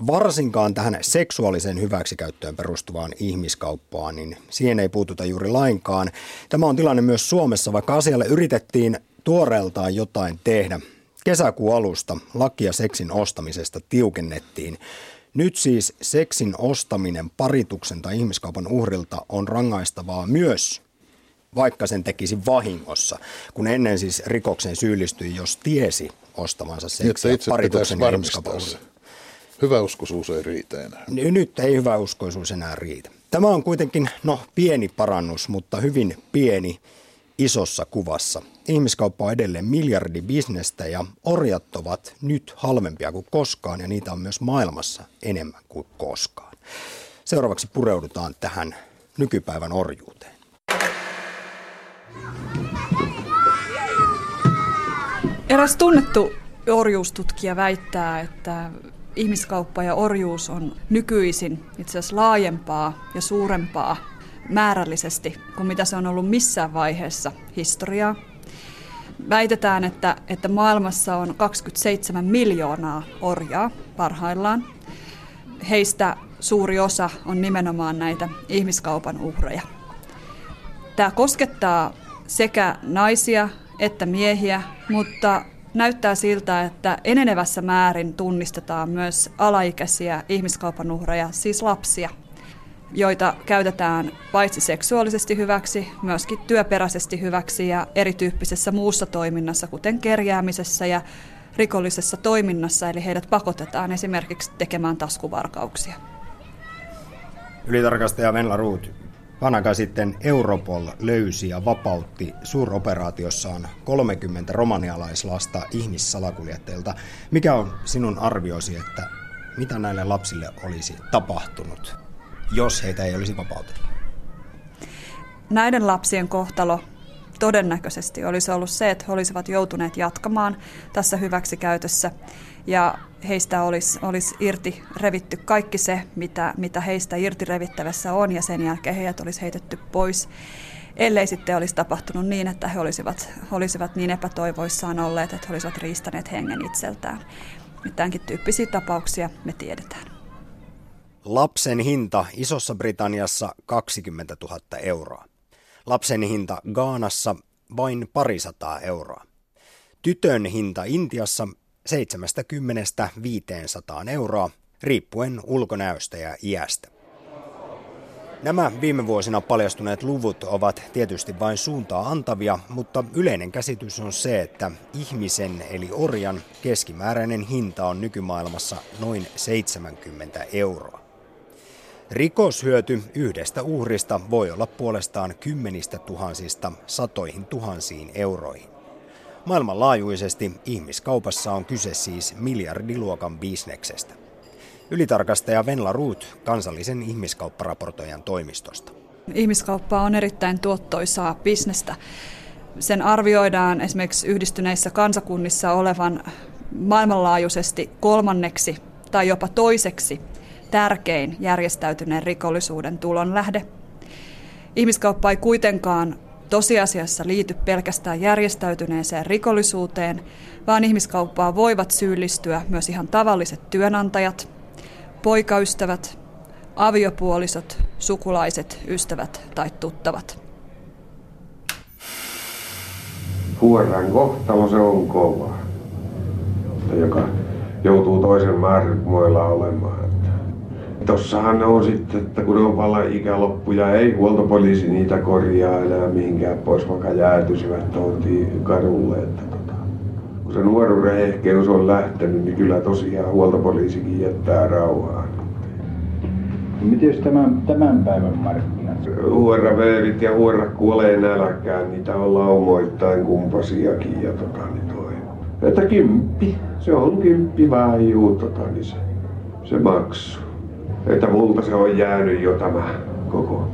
varsinkaan tähän seksuaaliseen hyväksikäyttöön perustuvaan ihmiskauppaan, niin siihen ei puututa juuri lainkaan. Tämä on tilanne myös Suomessa, vaikka asialle yritettiin tuoreeltaan jotain tehdä. Kesäkuun alusta lakia seksin ostamisesta tiukennettiin. Nyt siis seksin ostaminen parituksen tai ihmiskaupan uhrilta on rangaistavaa myös vaikka sen tekisi vahingossa, kun ennen siis rikokseen syyllistyi, jos tiesi ostamansa seksiä parituksen ja ihmiskaupan uhrilta. Hyväuskoisuus ei riitä enää. Nyt ei hyväuskoisuus enää riitä. Tämä on kuitenkin no, pieni parannus, mutta hyvin pieni isossa kuvassa. Ihmiskauppa on edelleen miljardibisnestä ja orjat ovat nyt halvempia kuin koskaan ja niitä on myös maailmassa enemmän kuin koskaan. Seuraavaksi pureudutaan tähän nykypäivän orjuuteen. Eräs tunnettu orjuustutkija väittää, että ihmiskauppa ja orjuus on nykyisin itse asiassa laajempaa ja suurempaa määrällisesti kuin mitä se on ollut missään vaiheessa historiaa. Väitetään, että, että maailmassa on 27 miljoonaa orjaa parhaillaan. Heistä suuri osa on nimenomaan näitä ihmiskaupan uhreja. Tämä koskettaa sekä naisia että miehiä, mutta näyttää siltä, että enenevässä määrin tunnistetaan myös alaikäisiä ihmiskaupan uhreja, siis lapsia, joita käytetään paitsi seksuaalisesti hyväksi, myöskin työperäisesti hyväksi ja erityyppisessä muussa toiminnassa, kuten kerjäämisessä ja rikollisessa toiminnassa, eli heidät pakotetaan esimerkiksi tekemään taskuvarkauksia. Ylitarkastaja Venla Ruut, Vanaka sitten Europol löysi ja vapautti suuroperaatiossaan 30 romanialaislasta ihmissalakuljettajilta. Mikä on sinun arvioisi, että mitä näille lapsille olisi tapahtunut, jos heitä ei olisi vapautettu? Näiden lapsien kohtalo todennäköisesti olisi ollut se, että he olisivat joutuneet jatkamaan tässä hyväksikäytössä ja heistä olisi, olisi irti revitty kaikki se, mitä, mitä heistä irti revittävässä on ja sen jälkeen heidät olisi heitetty pois. ellei sitten olisi tapahtunut niin, että he olisivat, olisivat niin epätoivoissaan olleet, että he olisivat riistäneet hengen itseltään. Tämänkin tyyppisiä tapauksia me tiedetään. Lapsen hinta Isossa Britanniassa 20 000 euroa. Lapsen hinta Gaanassa vain parisataa euroa. Tytön hinta Intiassa 70-500 euroa, riippuen ulkonäöstä ja iästä. Nämä viime vuosina paljastuneet luvut ovat tietysti vain suuntaa antavia, mutta yleinen käsitys on se, että ihmisen eli orjan keskimääräinen hinta on nykymaailmassa noin 70 euroa. Rikoshyöty yhdestä uhrista voi olla puolestaan kymmenistä tuhansista satoihin tuhansiin euroihin. Maailmanlaajuisesti ihmiskaupassa on kyse siis miljardiluokan bisneksestä. Ylitarkastaja Venla Ruut kansallisen ihmiskaupparaportoijan toimistosta. Ihmiskauppa on erittäin tuottoisaa bisnestä. Sen arvioidaan esimerkiksi yhdistyneissä kansakunnissa olevan maailmanlaajuisesti kolmanneksi tai jopa toiseksi tärkein järjestäytyneen rikollisuuden tulonlähde. Ihmiskauppa ei kuitenkaan tosiasiassa liity pelkästään järjestäytyneeseen rikollisuuteen, vaan ihmiskauppaa voivat syyllistyä myös ihan tavalliset työnantajat, poikaystävät, aviopuolisot, sukulaiset, ystävät tai tuttavat. Huoran kohtalo se on kova, joka joutuu toisen määrämoilla olemaan. Tossahan on sitten, että kun on pala ikäloppuja, ei huoltopoliisi niitä korjaa enää mihinkään pois, vaikka jäätyisivät tuontiin kadulle. Että tota, kun se nuoruuden ehkeys on lähtenyt, niin kyllä tosiaan huoltopoliisikin jättää rauhaan. Miten tämän, tämän päivän markkinat? Huoraveerit ja huora kuolee nälkään, niitä on laumoittain kumpasiakin ja tota, niin toi. Että kymppi, se on kymppi vähän juu, tota, niin se, se maksuu että multa se on jäänyt jo tämä koko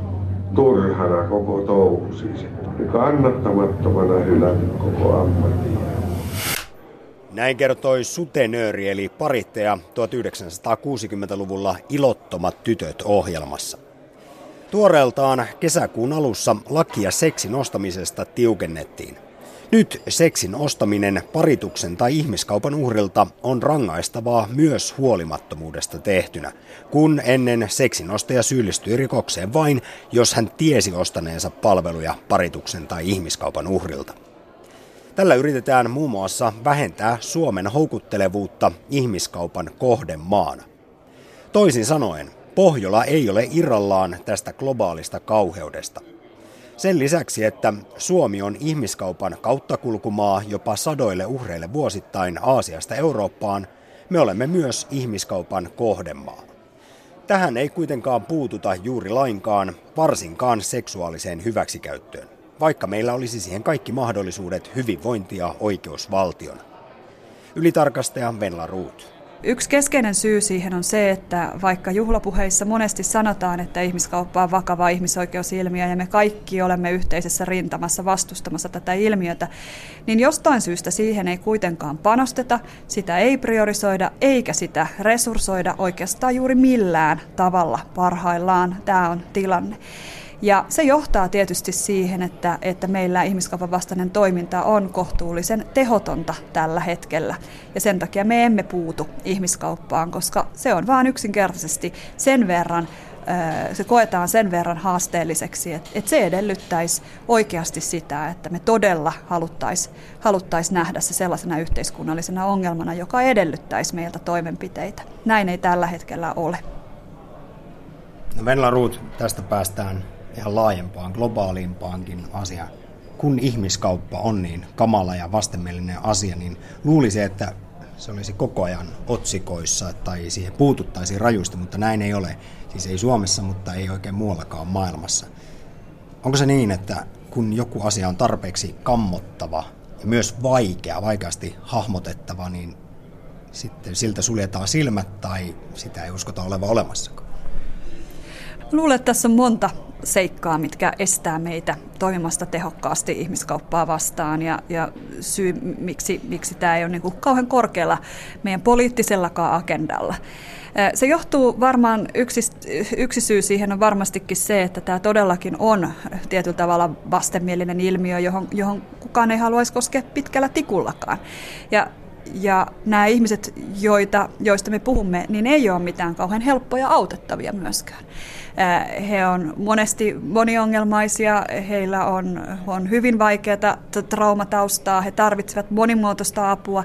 turhana koko touhu siis. Kannattamattomana hylännyt koko ammatin. Näin kertoi sutenööri eli parittaja 1960-luvulla Ilottomat tytöt ohjelmassa. Tuoreeltaan kesäkuun alussa lakia seksin ostamisesta tiukennettiin – nyt seksin ostaminen parituksen tai ihmiskaupan uhrilta on rangaistavaa myös huolimattomuudesta tehtynä, kun ennen seksin ostaja syyllistyi rikokseen vain, jos hän tiesi ostaneensa palveluja parituksen tai ihmiskaupan uhrilta. Tällä yritetään muun muassa vähentää Suomen houkuttelevuutta ihmiskaupan kohdemaana. Toisin sanoen, Pohjola ei ole irrallaan tästä globaalista kauheudesta – sen lisäksi, että Suomi on ihmiskaupan kauttakulkumaa jopa sadoille uhreille vuosittain Aasiasta Eurooppaan, me olemme myös ihmiskaupan kohdemaa. Tähän ei kuitenkaan puututa juuri lainkaan, varsinkaan seksuaaliseen hyväksikäyttöön, vaikka meillä olisi siihen kaikki mahdollisuudet hyvinvointia oikeusvaltiona. Ylitarkastaja Venla Ruut. Yksi keskeinen syy siihen on se, että vaikka juhlapuheissa monesti sanotaan, että ihmiskauppa on vakava ihmisoikeusilmiö ja me kaikki olemme yhteisessä rintamassa vastustamassa tätä ilmiötä, niin jostain syystä siihen ei kuitenkaan panosteta, sitä ei priorisoida eikä sitä resurssoida oikeastaan juuri millään tavalla parhaillaan. Tämä on tilanne. Ja se johtaa tietysti siihen, että, että meillä ihmiskaupan vastainen toiminta on kohtuullisen tehotonta tällä hetkellä. Ja sen takia me emme puutu ihmiskauppaan, koska se on vain yksinkertaisesti sen verran se koetaan sen verran haasteelliseksi, että, että se edellyttäisi oikeasti sitä, että me todella haluttaisiin haluttais nähdä se sellaisena yhteiskunnallisena ongelmana, joka edellyttäisi meiltä toimenpiteitä. Näin ei tällä hetkellä ole. No Venla Ruut, tästä päästään ihan laajempaan, globaalimpaankin asiaan. Kun ihmiskauppa on niin kamala ja vastenmielinen asia, niin luulisi, että se olisi koko ajan otsikoissa tai siihen puututtaisiin rajusti, mutta näin ei ole. Siis ei Suomessa, mutta ei oikein muuallakaan maailmassa. Onko se niin, että kun joku asia on tarpeeksi kammottava ja myös vaikea, vaikeasti hahmotettava, niin sitten siltä suljetaan silmät tai sitä ei uskota oleva olemassakaan? Luulen, että tässä on monta seikkaa, mitkä estää meitä toimimasta tehokkaasti ihmiskauppaa vastaan ja, ja syy, miksi, miksi tämä ei ole niin kuin kauhean korkealla meidän poliittisellakaan agendalla. Se johtuu varmaan, yksi, yksi syy siihen on varmastikin se, että tämä todellakin on tietyllä tavalla vastenmielinen ilmiö, johon, johon kukaan ei haluaisi koskea pitkällä tikullakaan. Ja ja nämä ihmiset, joita, joista me puhumme, niin ei ole mitään kauhean helppoja autettavia myöskään. He on monesti moniongelmaisia, heillä on, on hyvin vaikeaa traumataustaa, he tarvitsevat monimuotoista apua.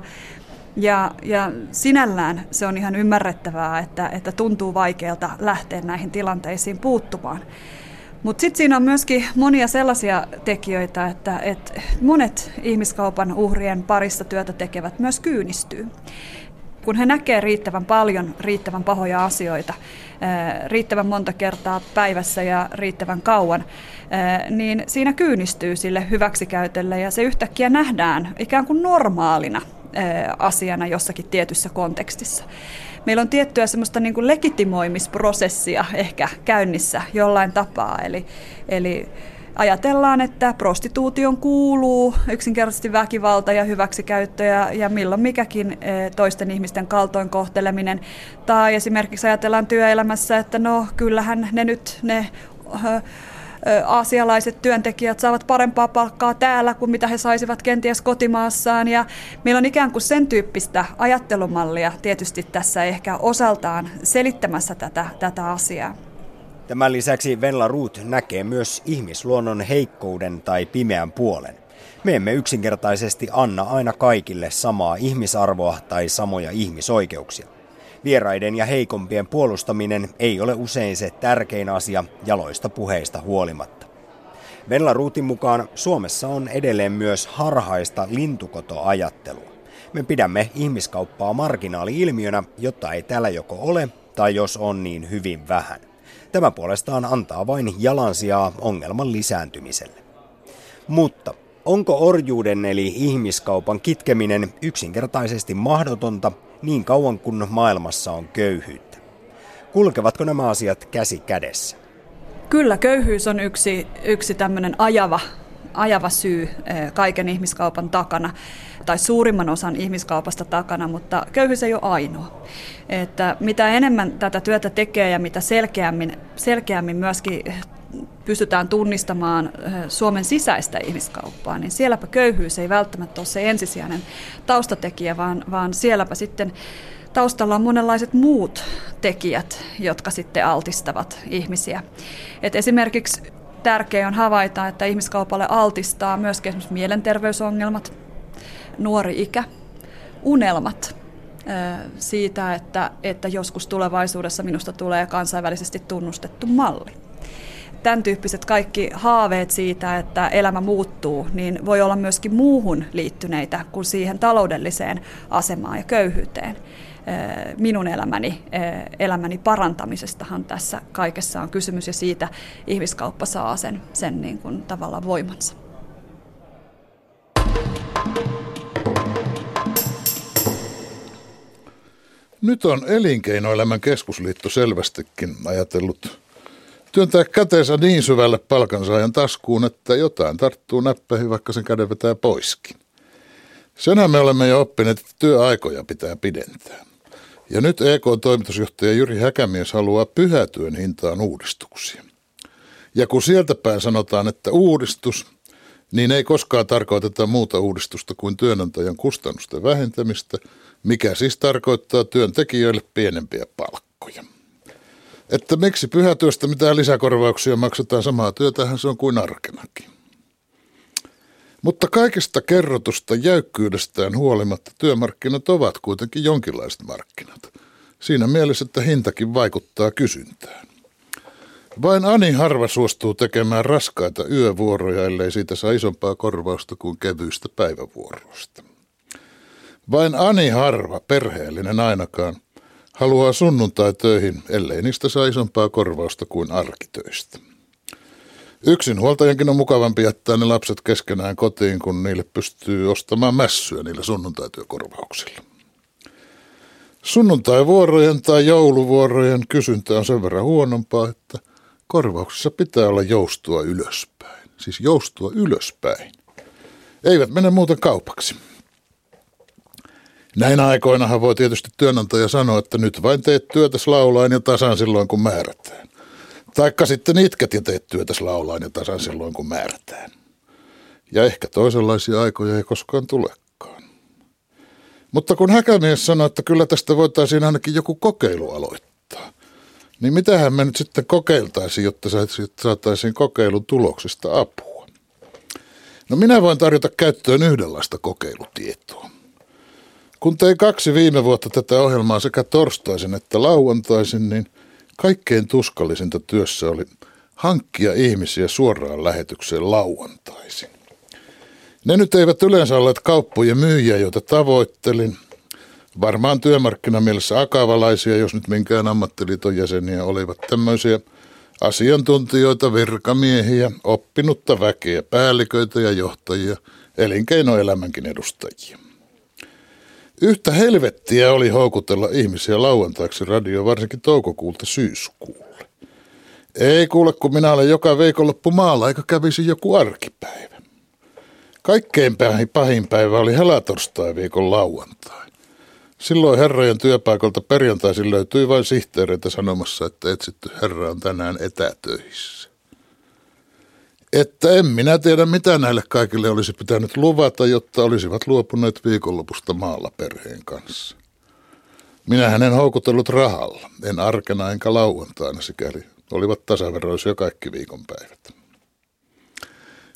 Ja, ja sinällään se on ihan ymmärrettävää, että, että tuntuu vaikealta lähteä näihin tilanteisiin puuttumaan. Mutta sitten siinä on myöskin monia sellaisia tekijöitä, että, että monet ihmiskaupan uhrien parissa työtä tekevät myös kyynistyy. Kun he näkee riittävän paljon riittävän pahoja asioita, riittävän monta kertaa päivässä ja riittävän kauan, niin siinä kyynistyy sille hyväksikäytölle ja se yhtäkkiä nähdään ikään kuin normaalina asiana jossakin tietyssä kontekstissa meillä on tiettyä semmoista niin kuin legitimoimisprosessia ehkä käynnissä jollain tapaa. Eli, eli ajatellaan, että prostituution kuuluu yksinkertaisesti väkivalta ja hyväksikäyttö ja, ja milloin mikäkin e, toisten ihmisten kaltoinkohteleminen. Tai esimerkiksi ajatellaan työelämässä, että no kyllähän ne nyt ne aasialaiset työntekijät saavat parempaa palkkaa täällä kuin mitä he saisivat kenties kotimaassaan. Ja meillä on ikään kuin sen tyyppistä ajattelumallia tietysti tässä ehkä osaltaan selittämässä tätä, tätä asiaa. Tämän lisäksi Venla Ruut näkee myös ihmisluonnon heikkouden tai pimeän puolen. Me emme yksinkertaisesti anna aina kaikille samaa ihmisarvoa tai samoja ihmisoikeuksia. Vieraiden ja heikompien puolustaminen ei ole usein se tärkein asia jaloista puheista huolimatta. Venla Ruutin mukaan Suomessa on edelleen myös harhaista lintukotoajattelua. Me pidämme ihmiskauppaa marginaali-ilmiönä, jotta ei täällä joko ole tai jos on niin hyvin vähän. Tämä puolestaan antaa vain jalansijaa ongelman lisääntymiselle. Mutta onko orjuuden eli ihmiskaupan kitkeminen yksinkertaisesti mahdotonta niin kauan kuin maailmassa on köyhyyttä. Kulkevatko nämä asiat käsi kädessä? Kyllä, köyhyys on yksi, yksi tämmöinen ajava, ajava syy eh, kaiken ihmiskaupan takana, tai suurimman osan ihmiskaupasta takana, mutta köyhyys ei ole ainoa. Että mitä enemmän tätä työtä tekee ja mitä selkeämmin, selkeämmin myöskin pystytään tunnistamaan Suomen sisäistä ihmiskauppaa, niin sielläpä köyhyys ei välttämättä ole se ensisijainen taustatekijä, vaan, vaan sielläpä sitten taustalla on monenlaiset muut tekijät, jotka sitten altistavat ihmisiä. Et esimerkiksi tärkeää on havaita, että ihmiskaupalle altistaa myös esimerkiksi mielenterveysongelmat, nuori ikä, unelmat siitä, että, että joskus tulevaisuudessa minusta tulee kansainvälisesti tunnustettu malli tämän tyyppiset kaikki haaveet siitä, että elämä muuttuu, niin voi olla myöskin muuhun liittyneitä kuin siihen taloudelliseen asemaan ja köyhyyteen. Minun elämäni, elämäni parantamisestahan tässä kaikessa on kysymys ja siitä ihmiskauppa saa sen, sen niin kuin tavallaan voimansa. Nyt on Elinkeinoelämän keskusliitto selvästikin ajatellut työntää käteensä niin syvälle palkansaajan taskuun, että jotain tarttuu näppäihin, vaikka sen käden vetää poiskin. Senhän me olemme jo oppineet, että työaikoja pitää pidentää. Ja nyt EK-toimitusjohtaja Jyri Häkämies haluaa pyhätyön hintaan uudistuksia. Ja kun sieltä päin sanotaan, että uudistus, niin ei koskaan tarkoiteta muuta uudistusta kuin työnantajan kustannusten vähentämistä, mikä siis tarkoittaa työntekijöille pienempiä palkkoja. Että miksi pyhätyöstä mitään lisäkorvauksia maksetaan samaa työtähän se on kuin arkenakin. Mutta kaikesta kerrotusta jäykkyydestään huolimatta työmarkkinat ovat kuitenkin jonkinlaiset markkinat. Siinä mielessä, että hintakin vaikuttaa kysyntään. Vain Ani harva suostuu tekemään raskaita yövuoroja, ellei siitä saa isompaa korvausta kuin kevyistä päivävuoroista. Vain Ani harva, perheellinen ainakaan, haluaa sunnuntai-töihin, ellei niistä saa isompaa korvausta kuin arkitöistä. Yksin huoltajankin on mukavampi jättää ne lapset keskenään kotiin, kun niille pystyy ostamaan mässyä niillä sunnuntaityökorvauksilla. Sunnuntaivuorojen tai jouluvuorojen kysyntä on sen verran huonompaa, että Korvauksessa pitää olla joustua ylöspäin. Siis joustua ylöspäin. Eivät mene muuten kaupaksi. Näinä aikoinahan voi tietysti työnantaja sanoa, että nyt vain teet työtäs laulain ja tasan silloin kun määrätään. Taikka sitten itket ja teet työtäs laulain ja tasan silloin kun määrätään. Ja ehkä toisenlaisia aikoja ei koskaan tulekaan. Mutta kun Häkämies sanoi, että kyllä tästä voitaisiin ainakin joku kokeilu aloittaa, niin mitähän me nyt sitten kokeiltaisiin, jotta saataisiin kokeilun tuloksista apua? No minä voin tarjota käyttöön yhdenlaista kokeilutietoa. Kun tein kaksi viime vuotta tätä ohjelmaa sekä torstaisin että lauantaisin, niin kaikkein tuskallisinta työssä oli hankkia ihmisiä suoraan lähetykseen lauantaisin. Ne nyt eivät yleensä olleet kauppojen myyjiä, joita tavoittelin. Varmaan työmarkkinamielessä akavalaisia, jos nyt minkään ammattiliiton jäseniä olivat tämmöisiä asiantuntijoita, virkamiehiä, oppinutta väkeä, päälliköitä ja johtajia, elinkeinoelämänkin edustajia. Yhtä helvettiä oli houkutella ihmisiä lauantaiksi radio varsinkin toukokuulta syyskuulle. Ei kuule, kun minä olen joka viikonloppu maalla, eikä kävisi joku arkipäivä. Kaikkein pahin päivä oli helatorstai viikon lauantai. Silloin herrojen työpaikalta perjantaisin löytyi vain sihteereitä sanomassa, että etsitty herra on tänään etätöissä. Että en minä tiedä, mitä näille kaikille olisi pitänyt luvata, jotta olisivat luopuneet viikonlopusta maalla perheen kanssa. Minä en houkutellut rahalla, en arkena enkä lauantaina, sikäli olivat tasaveroisia kaikki viikonpäivät.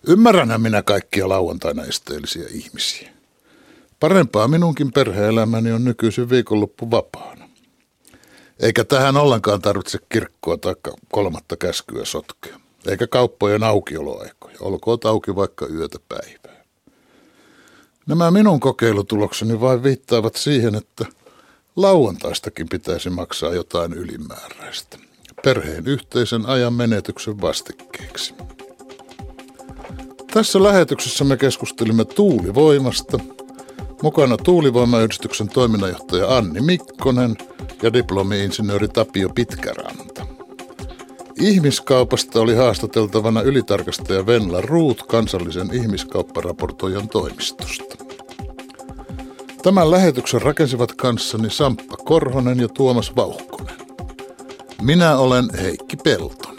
Ymmärränhän minä kaikkia lauantaina esteellisiä ihmisiä. Parempaa minunkin perheelämäni on nykyisin viikonloppu vapaana. Eikä tähän ollenkaan tarvitse kirkkoa tai kolmatta käskyä sotkea eikä kauppojen aukioloaikoja, olkoon auki vaikka yötä päivää. Nämä minun kokeilutulokseni vain viittaavat siihen, että lauantaistakin pitäisi maksaa jotain ylimääräistä. Perheen yhteisen ajan menetyksen vastikkeeksi. Tässä lähetyksessä me keskustelimme tuulivoimasta. Mukana tuulivoimayhdistyksen toiminnanjohtaja Anni Mikkonen ja diplomi-insinööri Tapio Pitkäranta. Ihmiskaupasta oli haastateltavana ylitarkastaja Venla Ruut kansallisen ihmiskaupparaportoijan toimistosta. Tämän lähetyksen rakensivat kanssani Samppa Korhonen ja Tuomas Vauhkonen. Minä olen Heikki Pelto.